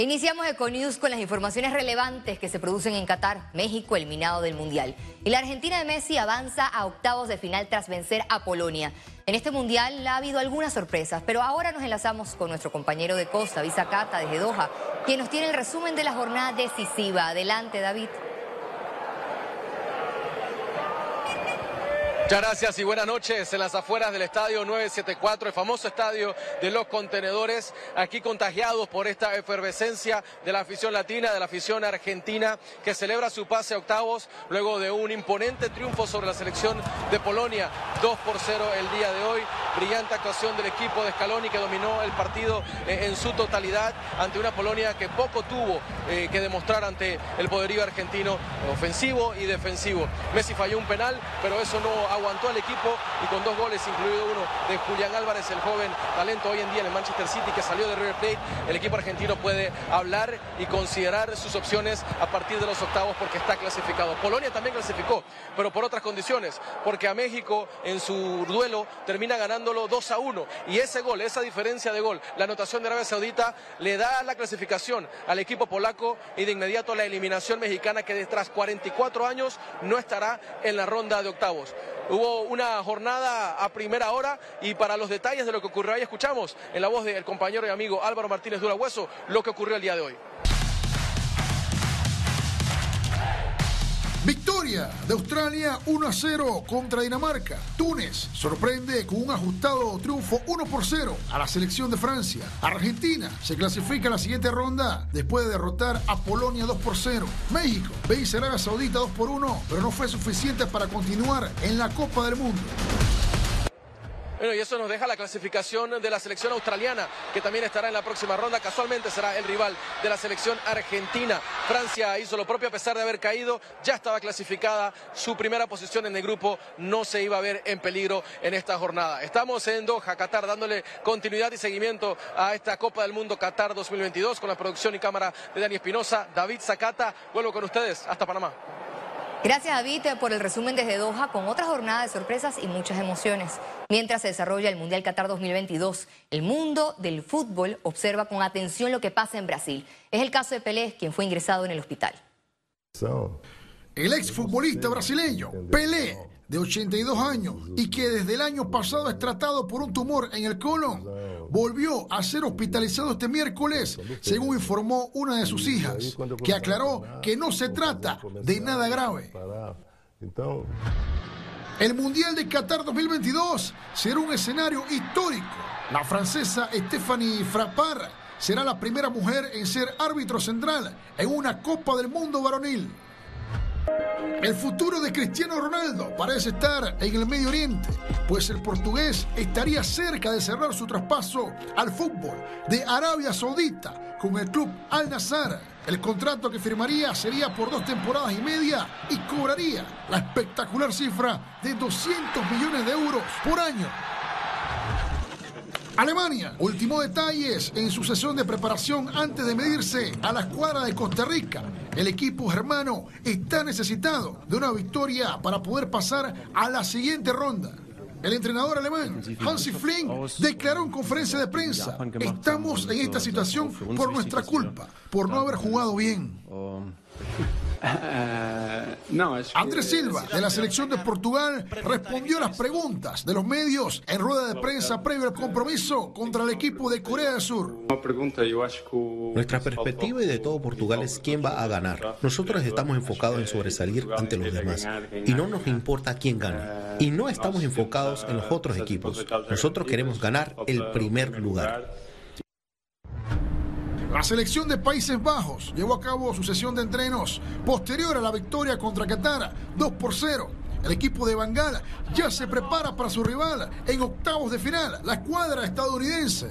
Iniciamos Econews con las informaciones relevantes que se producen en Qatar, México eliminado del Mundial. Y la Argentina de Messi avanza a octavos de final tras vencer a Polonia. En este Mundial ha habido algunas sorpresas, pero ahora nos enlazamos con nuestro compañero de Costa, Visa Cata, desde Doha, quien nos tiene el resumen de la jornada decisiva. Adelante, David. Muchas gracias y buenas noches en las afueras del estadio 974, el famoso estadio de los contenedores, aquí contagiados por esta efervescencia de la afición latina, de la afición argentina, que celebra su pase a octavos luego de un imponente triunfo sobre la selección de Polonia, 2 por 0 el día de hoy. Brillante actuación del equipo de Scaloni que dominó el partido eh, en su totalidad ante una Polonia que poco tuvo eh, que demostrar ante el poderío argentino ofensivo y defensivo. Messi falló un penal, pero eso no aguantó al equipo y con dos goles, incluido uno de Julián Álvarez, el joven talento hoy en día en el Manchester City que salió de River Plate, el equipo argentino puede hablar y considerar sus opciones a partir de los octavos porque está clasificado. Polonia también clasificó, pero por otras condiciones, porque a México en su duelo termina ganándolo 2 a 1 y ese gol, esa diferencia de gol, la anotación de Arabia Saudita le da la clasificación al equipo polaco y de inmediato la eliminación mexicana que tras 44 años no estará en la ronda de octavos. Hubo una jornada a primera hora y para los detalles de lo que ocurrió ahí escuchamos en la voz del compañero y amigo Álvaro Martínez Dura Hueso lo que ocurrió el día de hoy. De Australia 1 a 0 contra Dinamarca. Túnez sorprende con un ajustado triunfo 1 por 0 a la selección de Francia. Argentina se clasifica a la siguiente ronda después de derrotar a Polonia 2 por 0. México vence a Arabia Saudita 2 por 1, pero no fue suficiente para continuar en la Copa del Mundo. Bueno, y eso nos deja la clasificación de la selección australiana, que también estará en la próxima ronda. Casualmente será el rival de la selección argentina. Francia hizo lo propio a pesar de haber caído, ya estaba clasificada. Su primera posición en el grupo no se iba a ver en peligro en esta jornada. Estamos en Doha, Qatar, dándole continuidad y seguimiento a esta Copa del Mundo Qatar 2022 con la producción y cámara de Dani Espinosa, David Zacata. Vuelvo con ustedes. Hasta Panamá. Gracias David por el resumen desde Doha con otra jornada de sorpresas y muchas emociones. Mientras se desarrolla el Mundial Qatar 2022, el mundo del fútbol observa con atención lo que pasa en Brasil. Es el caso de Pelé, quien fue ingresado en el hospital. El exfutbolista brasileño Pelé de 82 años y que desde el año pasado es tratado por un tumor en el colon, volvió a ser hospitalizado este miércoles, según informó una de sus hijas, que aclaró que no se trata de nada grave. El Mundial de Qatar 2022 será un escenario histórico. La francesa Stephanie Frappard será la primera mujer en ser árbitro central en una Copa del Mundo varonil. El futuro de Cristiano Ronaldo parece estar en el Medio Oriente, pues el portugués estaría cerca de cerrar su traspaso al fútbol de Arabia Saudita con el club Al Nassr. El contrato que firmaría sería por dos temporadas y media y cobraría la espectacular cifra de 200 millones de euros por año. Alemania ultimó detalles en su sesión de preparación antes de medirse a la escuadra de Costa Rica. El equipo germano está necesitado de una victoria para poder pasar a la siguiente ronda. El entrenador alemán Hansi Flink declaró en conferencia de prensa, estamos en esta situación por nuestra culpa, por no haber jugado bien. Andrés Silva, de la selección de Portugal, respondió a las preguntas de los medios en rueda de prensa previo al compromiso contra el equipo de Corea del Sur. Nuestra perspectiva y de todo Portugal es quién va a ganar. Nosotros estamos enfocados en sobresalir ante los demás y no nos importa quién gane. Y no estamos enfocados en los otros equipos. Nosotros queremos ganar el primer lugar. La selección de Países Bajos llevó a cabo su sesión de entrenos posterior a la victoria contra Qatar 2 por 0. El equipo de Bangala ya se prepara para su rival en octavos de final, la escuadra estadounidense.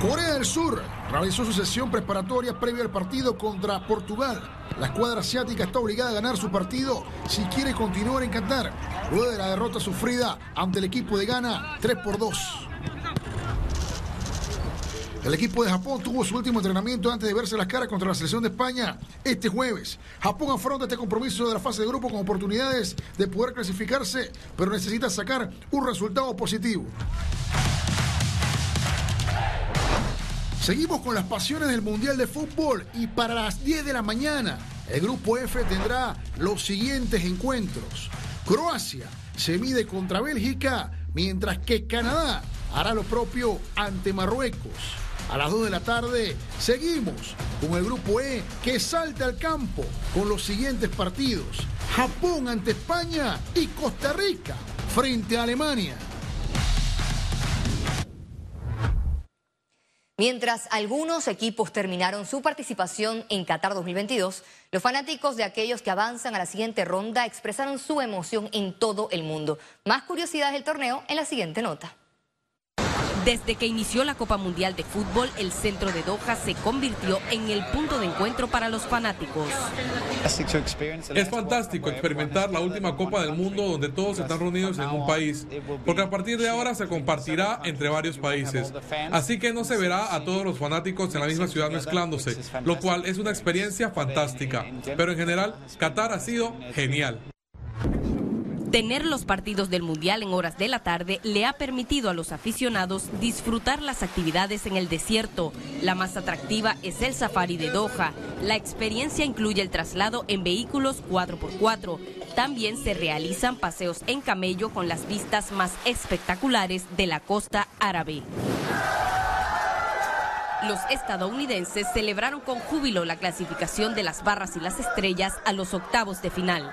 Corea del Sur realizó su sesión preparatoria previa al partido contra Portugal. La escuadra asiática está obligada a ganar su partido si quiere continuar en Qatar, luego de la derrota sufrida ante el equipo de Ghana 3 por 2. El equipo de Japón tuvo su último entrenamiento antes de verse las caras contra la selección de España este jueves. Japón afronta este compromiso de la fase de grupo con oportunidades de poder clasificarse, pero necesita sacar un resultado positivo. Seguimos con las pasiones del Mundial de Fútbol y para las 10 de la mañana el Grupo F tendrá los siguientes encuentros. Croacia se mide contra Bélgica, mientras que Canadá hará lo propio ante Marruecos. A las 2 de la tarde seguimos con el grupo E que salta al campo con los siguientes partidos. Japón ante España y Costa Rica frente a Alemania. Mientras algunos equipos terminaron su participación en Qatar 2022, los fanáticos de aquellos que avanzan a la siguiente ronda expresaron su emoción en todo el mundo. Más curiosidades del torneo en la siguiente nota. Desde que inició la Copa Mundial de Fútbol, el centro de Doha se convirtió en el punto de encuentro para los fanáticos. Es fantástico experimentar la última Copa del Mundo donde todos están reunidos en un país, porque a partir de ahora se compartirá entre varios países. Así que no se verá a todos los fanáticos en la misma ciudad mezclándose, lo cual es una experiencia fantástica. Pero en general, Qatar ha sido genial. Tener los partidos del Mundial en horas de la tarde le ha permitido a los aficionados disfrutar las actividades en el desierto. La más atractiva es el safari de Doha. La experiencia incluye el traslado en vehículos 4x4. También se realizan paseos en camello con las vistas más espectaculares de la costa árabe. Los estadounidenses celebraron con júbilo la clasificación de las barras y las estrellas a los octavos de final.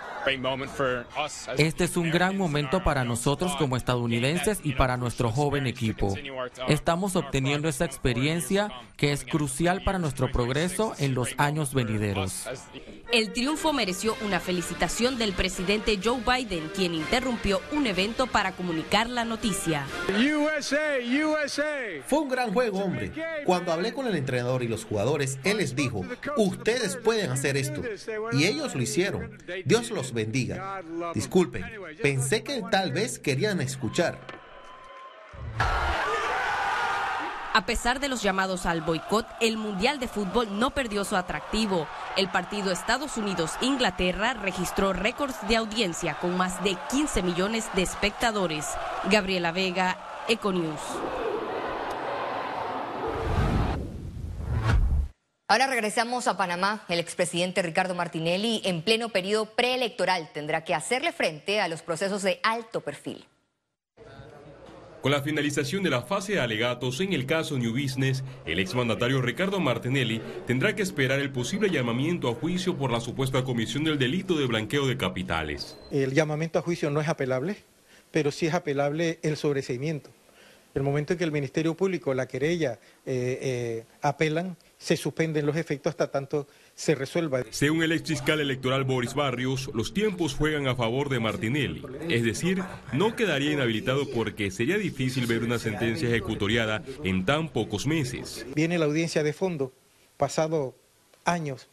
Este es un gran momento para nosotros como estadounidenses y para nuestro joven equipo. Estamos obteniendo esa experiencia que es crucial para nuestro progreso en los años venideros. El triunfo mereció una felicitación del presidente Joe Biden, quien interrumpió un evento para comunicar la noticia. Fue un gran juego, hombre. Cuando hablé con el entrenador y los jugadores, él les dijo, ustedes pueden hacer esto. Y ellos lo hicieron. Dios los bendiga. Disculpen, pensé que tal vez querían escuchar. A pesar de los llamados al boicot, el Mundial de Fútbol no perdió su atractivo. El partido Estados Unidos-Inglaterra registró récords de audiencia con más de 15 millones de espectadores. Gabriela Vega, Econews. Ahora regresamos a Panamá. El expresidente Ricardo Martinelli, en pleno periodo preelectoral, tendrá que hacerle frente a los procesos de alto perfil. Con la finalización de la fase de alegatos en el caso New Business, el exmandatario Ricardo Martinelli tendrá que esperar el posible llamamiento a juicio por la supuesta comisión del delito de blanqueo de capitales. El llamamiento a juicio no es apelable, pero sí es apelable el sobreseimiento. El momento en que el Ministerio Público, la querella, eh, eh, apelan, se suspenden los efectos hasta tanto se resuelva. Según el ex fiscal electoral Boris Barrios, los tiempos juegan a favor de Martinelli. Es decir, no quedaría inhabilitado porque sería difícil ver una sentencia ejecutoriada en tan pocos meses. Viene la audiencia de fondo, pasado años.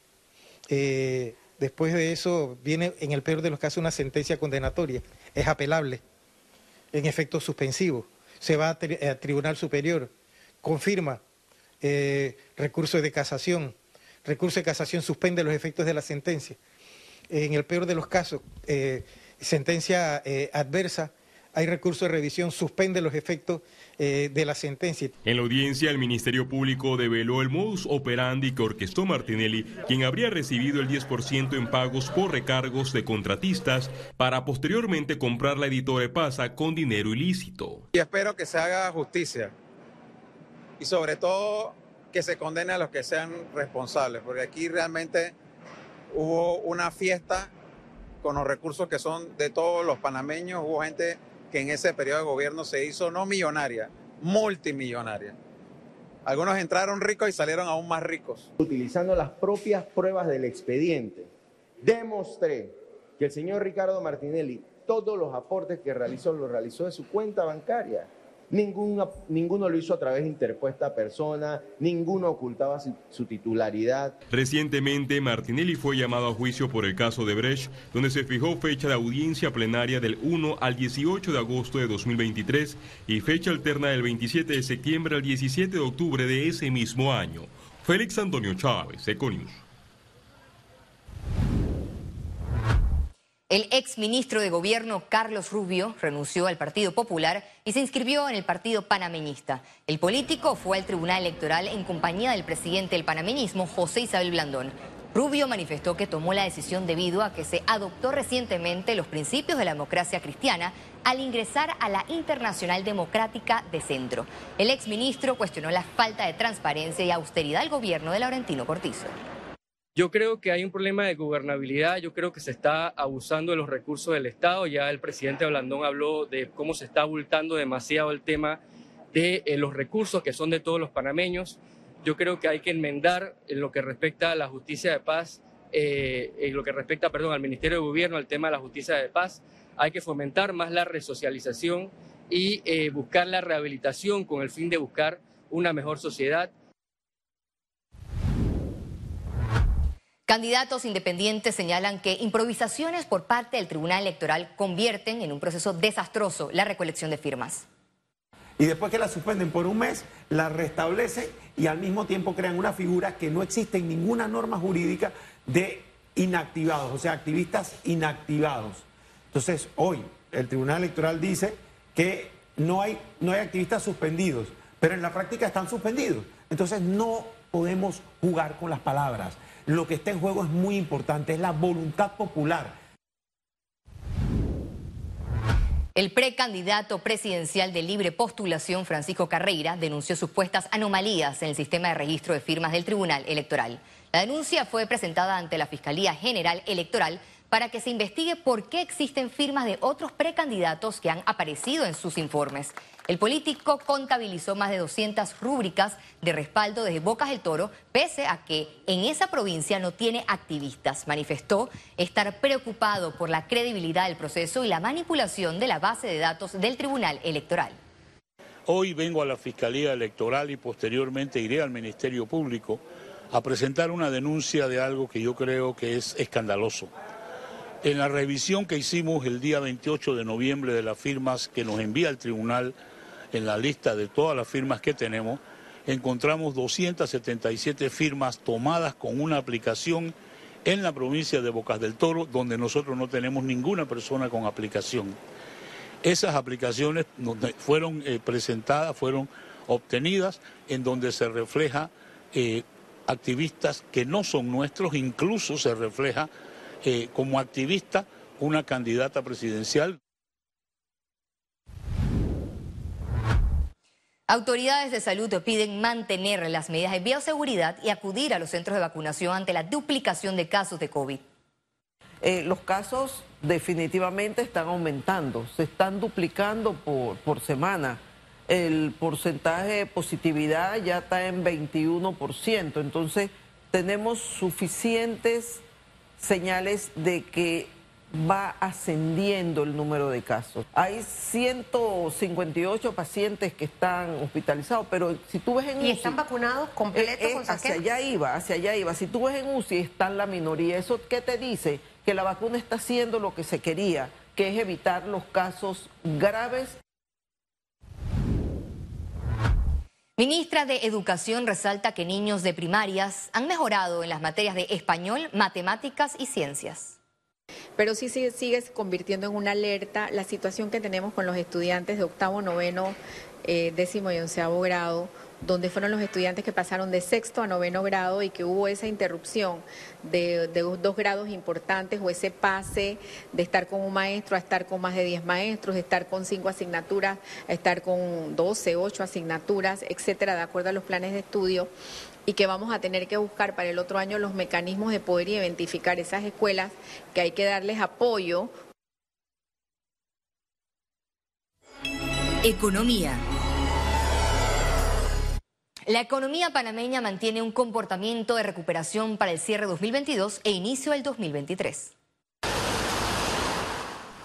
Eh, después de eso viene, en el peor de los casos, una sentencia condenatoria. Es apelable, en efecto suspensivo. Se va a, Tribunal Superior, confirma eh, recurso de casación recurso de casación suspende los efectos de la sentencia. En el peor de los casos, eh, sentencia eh, adversa, hay recurso de revisión, suspende los efectos eh, de la sentencia. En la audiencia, el Ministerio Público develó el modus operandi que orquestó Martinelli, quien habría recibido el 10% en pagos por recargos de contratistas para posteriormente comprar la editora Pasa con dinero ilícito. Y espero que se haga justicia. Y sobre todo que se condene a los que sean responsables, porque aquí realmente hubo una fiesta con los recursos que son de todos los panameños, hubo gente que en ese periodo de gobierno se hizo no millonaria, multimillonaria. Algunos entraron ricos y salieron aún más ricos. Utilizando las propias pruebas del expediente, demostré que el señor Ricardo Martinelli todos los aportes que realizó los realizó de su cuenta bancaria. Ninguno lo hizo a través de interpuesta persona, ninguno ocultaba su, titularidad. Recientemente, Martinelli fue llamado a juicio por el caso de Brecht, donde se fijó fecha de audiencia plenaria del 1 al 18 de agosto de 2023 y fecha alterna del 27 de septiembre al 17 de octubre de ese mismo año. Félix Antonio Chávez, Econius. El ex ministro de Gobierno Carlos Rubio renunció al Partido Popular y se inscribió en el Partido Panameñista. El político fue al Tribunal Electoral en compañía del presidente del panameñismo, José Isabel Blandón. Rubio manifestó que tomó la decisión debido a que se adoptó recientemente los principios de la democracia cristiana al ingresar a la Internacional Democrática de Centro. El exministro cuestionó la falta de transparencia y austeridad del gobierno de Laurentino Cortizo. Yo creo que hay un problema de gobernabilidad, yo creo que se está abusando de los recursos del Estado, ya el presidente Blandón habló de cómo se está abultando demasiado el tema de eh, los recursos que son de todos los panameños. Yo creo que hay que enmendar en lo que respecta a la justicia de paz, eh, en lo que respecta, perdón, al Ministerio de Gobierno, al tema de la justicia de paz. Hay que fomentar más la resocialización y eh, buscar la rehabilitación con el fin de buscar una mejor sociedad. Candidatos independientes señalan que improvisaciones por parte del Tribunal Electoral convierten en un proceso desastroso la recolección de firmas. Y después que la suspenden por un mes, la restablecen y al mismo tiempo crean una figura que no existe en ninguna norma jurídica de inactivados, o sea, activistas inactivados. Entonces, hoy el Tribunal Electoral dice que no hay, no hay activistas suspendidos, pero en la práctica están suspendidos. Entonces, no podemos jugar con las palabras lo que está en juego es muy importante, es la voluntad popular. El precandidato presidencial de libre postulación, Francisco Carreira, denunció supuestas anomalías en el sistema de registro de firmas del Tribunal Electoral. La denuncia fue presentada ante la Fiscalía General Electoral para que se investigue por qué existen firmas de otros precandidatos que han aparecido en sus informes. El político contabilizó más de 200 rúbricas de respaldo desde Bocas del Toro, pese a que en esa provincia no tiene activistas. Manifestó estar preocupado por la credibilidad del proceso y la manipulación de la base de datos del Tribunal Electoral. Hoy vengo a la Fiscalía Electoral y posteriormente iré al Ministerio Público a presentar una denuncia de algo que yo creo que es escandaloso. En la revisión que hicimos el día 28 de noviembre de las firmas que nos envía el tribunal, en la lista de todas las firmas que tenemos, encontramos 277 firmas tomadas con una aplicación en la provincia de Bocas del Toro, donde nosotros no tenemos ninguna persona con aplicación. Esas aplicaciones fueron eh, presentadas, fueron obtenidas, en donde se refleja eh, activistas que no son nuestros, incluso se refleja eh, como activista una candidata presidencial. Autoridades de salud piden mantener las medidas de bioseguridad y acudir a los centros de vacunación ante la duplicación de casos de COVID. Eh, los casos definitivamente están aumentando, se están duplicando por, por semana. El porcentaje de positividad ya está en 21%, entonces tenemos suficientes señales de que va ascendiendo el número de casos. Hay 158 pacientes que están hospitalizados, pero si tú ves en UCI... ¿Y están vacunados completos eh, eh, Hacia allá iba, hacia allá iba. Si tú ves en UCI, están la minoría. ¿Eso qué te dice? Que la vacuna está haciendo lo que se quería, que es evitar los casos graves Ministra de Educación resalta que niños de primarias han mejorado en las materias de español, matemáticas y ciencias. Pero sí sigue, sigue convirtiendo en una alerta la situación que tenemos con los estudiantes de octavo, noveno, eh, décimo y onceavo grado donde fueron los estudiantes que pasaron de sexto a noveno grado y que hubo esa interrupción de, dos grados importantes o ese pase de estar con un maestro a estar con más de 10 maestros, de estar con cinco asignaturas a estar con 12, 8 asignaturas, etcétera, de acuerdo a los planes de estudio y que vamos a tener que buscar para el otro año los mecanismos de poder identificar esas escuelas que hay que darles apoyo. Economía. La economía panameña mantiene un comportamiento de recuperación para el cierre 2022 e inicio del 2023.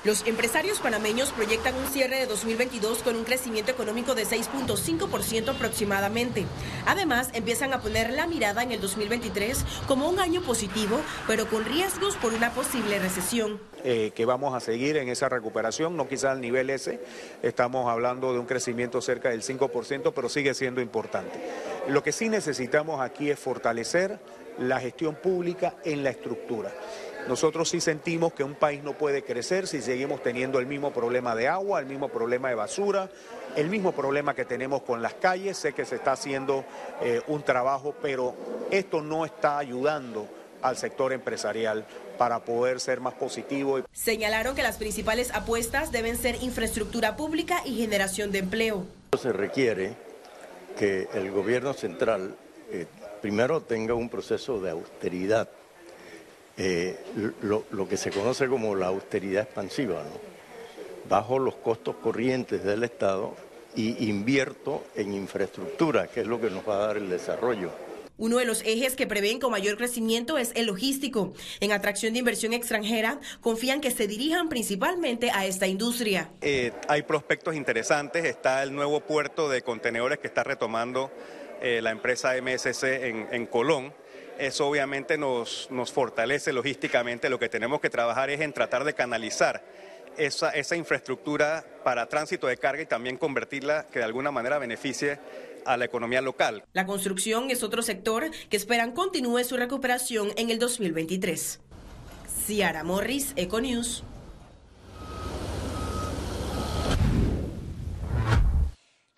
Los empresarios panameños proyectan un cierre de 2022 con un crecimiento económico de 6.5% aproximadamente. Además, empiezan a poner la mirada en el 2023 como un año positivo, pero con riesgos por una posible recesión. Eh, que vamos a seguir en esa recuperación, no quizá al nivel ese, estamos hablando de un crecimiento cerca del 5%, pero sigue siendo importante. Lo que sí necesitamos aquí es fortalecer la gestión pública en la estructura. Nosotros sí sentimos que un país no puede crecer si seguimos teniendo el mismo problema de agua, el mismo problema de basura, el mismo problema que tenemos con las calles. Sé que se está haciendo eh, un trabajo, pero esto no está ayudando al sector empresarial para poder ser más positivo. Señalaron que las principales apuestas deben ser infraestructura pública y generación de empleo. Se requiere que el gobierno central eh, primero tenga un proceso de austeridad, eh, lo, que se conoce como la austeridad expansiva, bajo los costos corrientes del Estado y invierto en infraestructura, que es lo que nos va a dar el desarrollo. Uno de los ejes que prevén con mayor crecimiento es el logístico. En atracción de inversión extranjera, confían que se dirijan principalmente a esta industria. Eh, hay prospectos interesantes. Está el nuevo puerto de contenedores que está retomando eh, la empresa MSC en, Colón. Eso obviamente nos, nos fortalece logísticamente. Lo que tenemos que trabajar es en tratar de canalizar esa, esa, infraestructura para tránsito de carga y también convertirla que de alguna manera beneficie a la economía local. La construcción es otro sector que esperan continúe su recuperación en el 2023. Ciara Morris, Econews.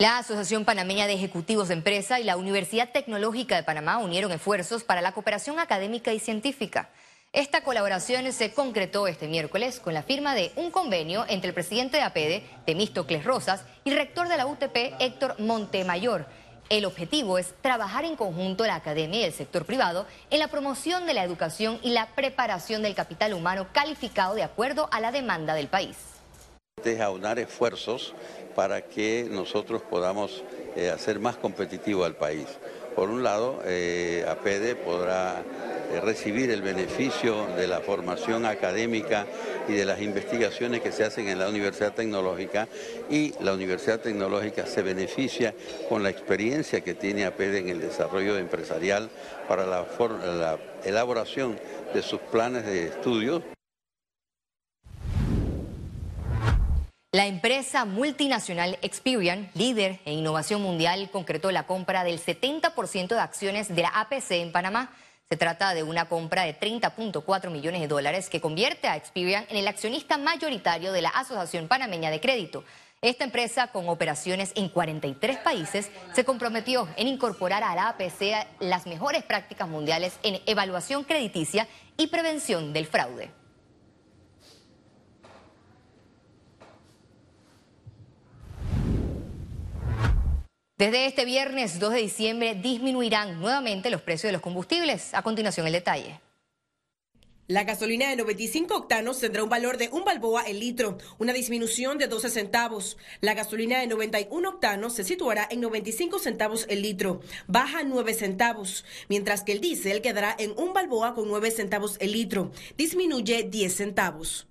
La Asociación Panameña de Ejecutivos de Empresa y la Universidad Tecnológica de Panamá unieron esfuerzos para la cooperación académica y científica. Esta colaboración se concretó este miércoles con la firma de un convenio entre el presidente de APEDE, Temístocles Rosas, y rector de la UTP, Héctor Montemayor. El objetivo es trabajar en conjunto la academia y el sector privado en la promoción de la educación y la preparación del capital humano calificado de acuerdo a la demanda del país. Es aunar esfuerzos para que nosotros podamos eh, hacer más competitivo al país. Por un lado, eh, APEDE podrá eh, recibir el beneficio de la formación académica y de las investigaciones que se hacen en la Universidad Tecnológica y la Universidad Tecnológica se beneficia con la experiencia que tiene APED en el desarrollo empresarial para la, la elaboración de sus planes de estudio. La empresa multinacional Experian, líder en innovación mundial, concretó la compra del 70% de acciones de la APC en Panamá. Se trata de una compra de 30.4 millones de dólares que convierte a Experian en el accionista mayoritario de la Asociación Panameña de Crédito. Esta empresa, con operaciones en 43 países, se comprometió en incorporar a la APC las mejores prácticas mundiales en evaluación crediticia y prevención del fraude. Desde este viernes 2 de diciembre disminuirán nuevamente los precios de los combustibles. A continuación el detalle. La gasolina de 95 octanos tendrá un valor de un balboa el litro, una disminución de 12 centavos. La gasolina de 91 octanos se situará en 95 centavos el litro, baja 9 centavos, mientras que el diésel quedará en un balboa con 9 centavos el litro, disminuye 10 centavos.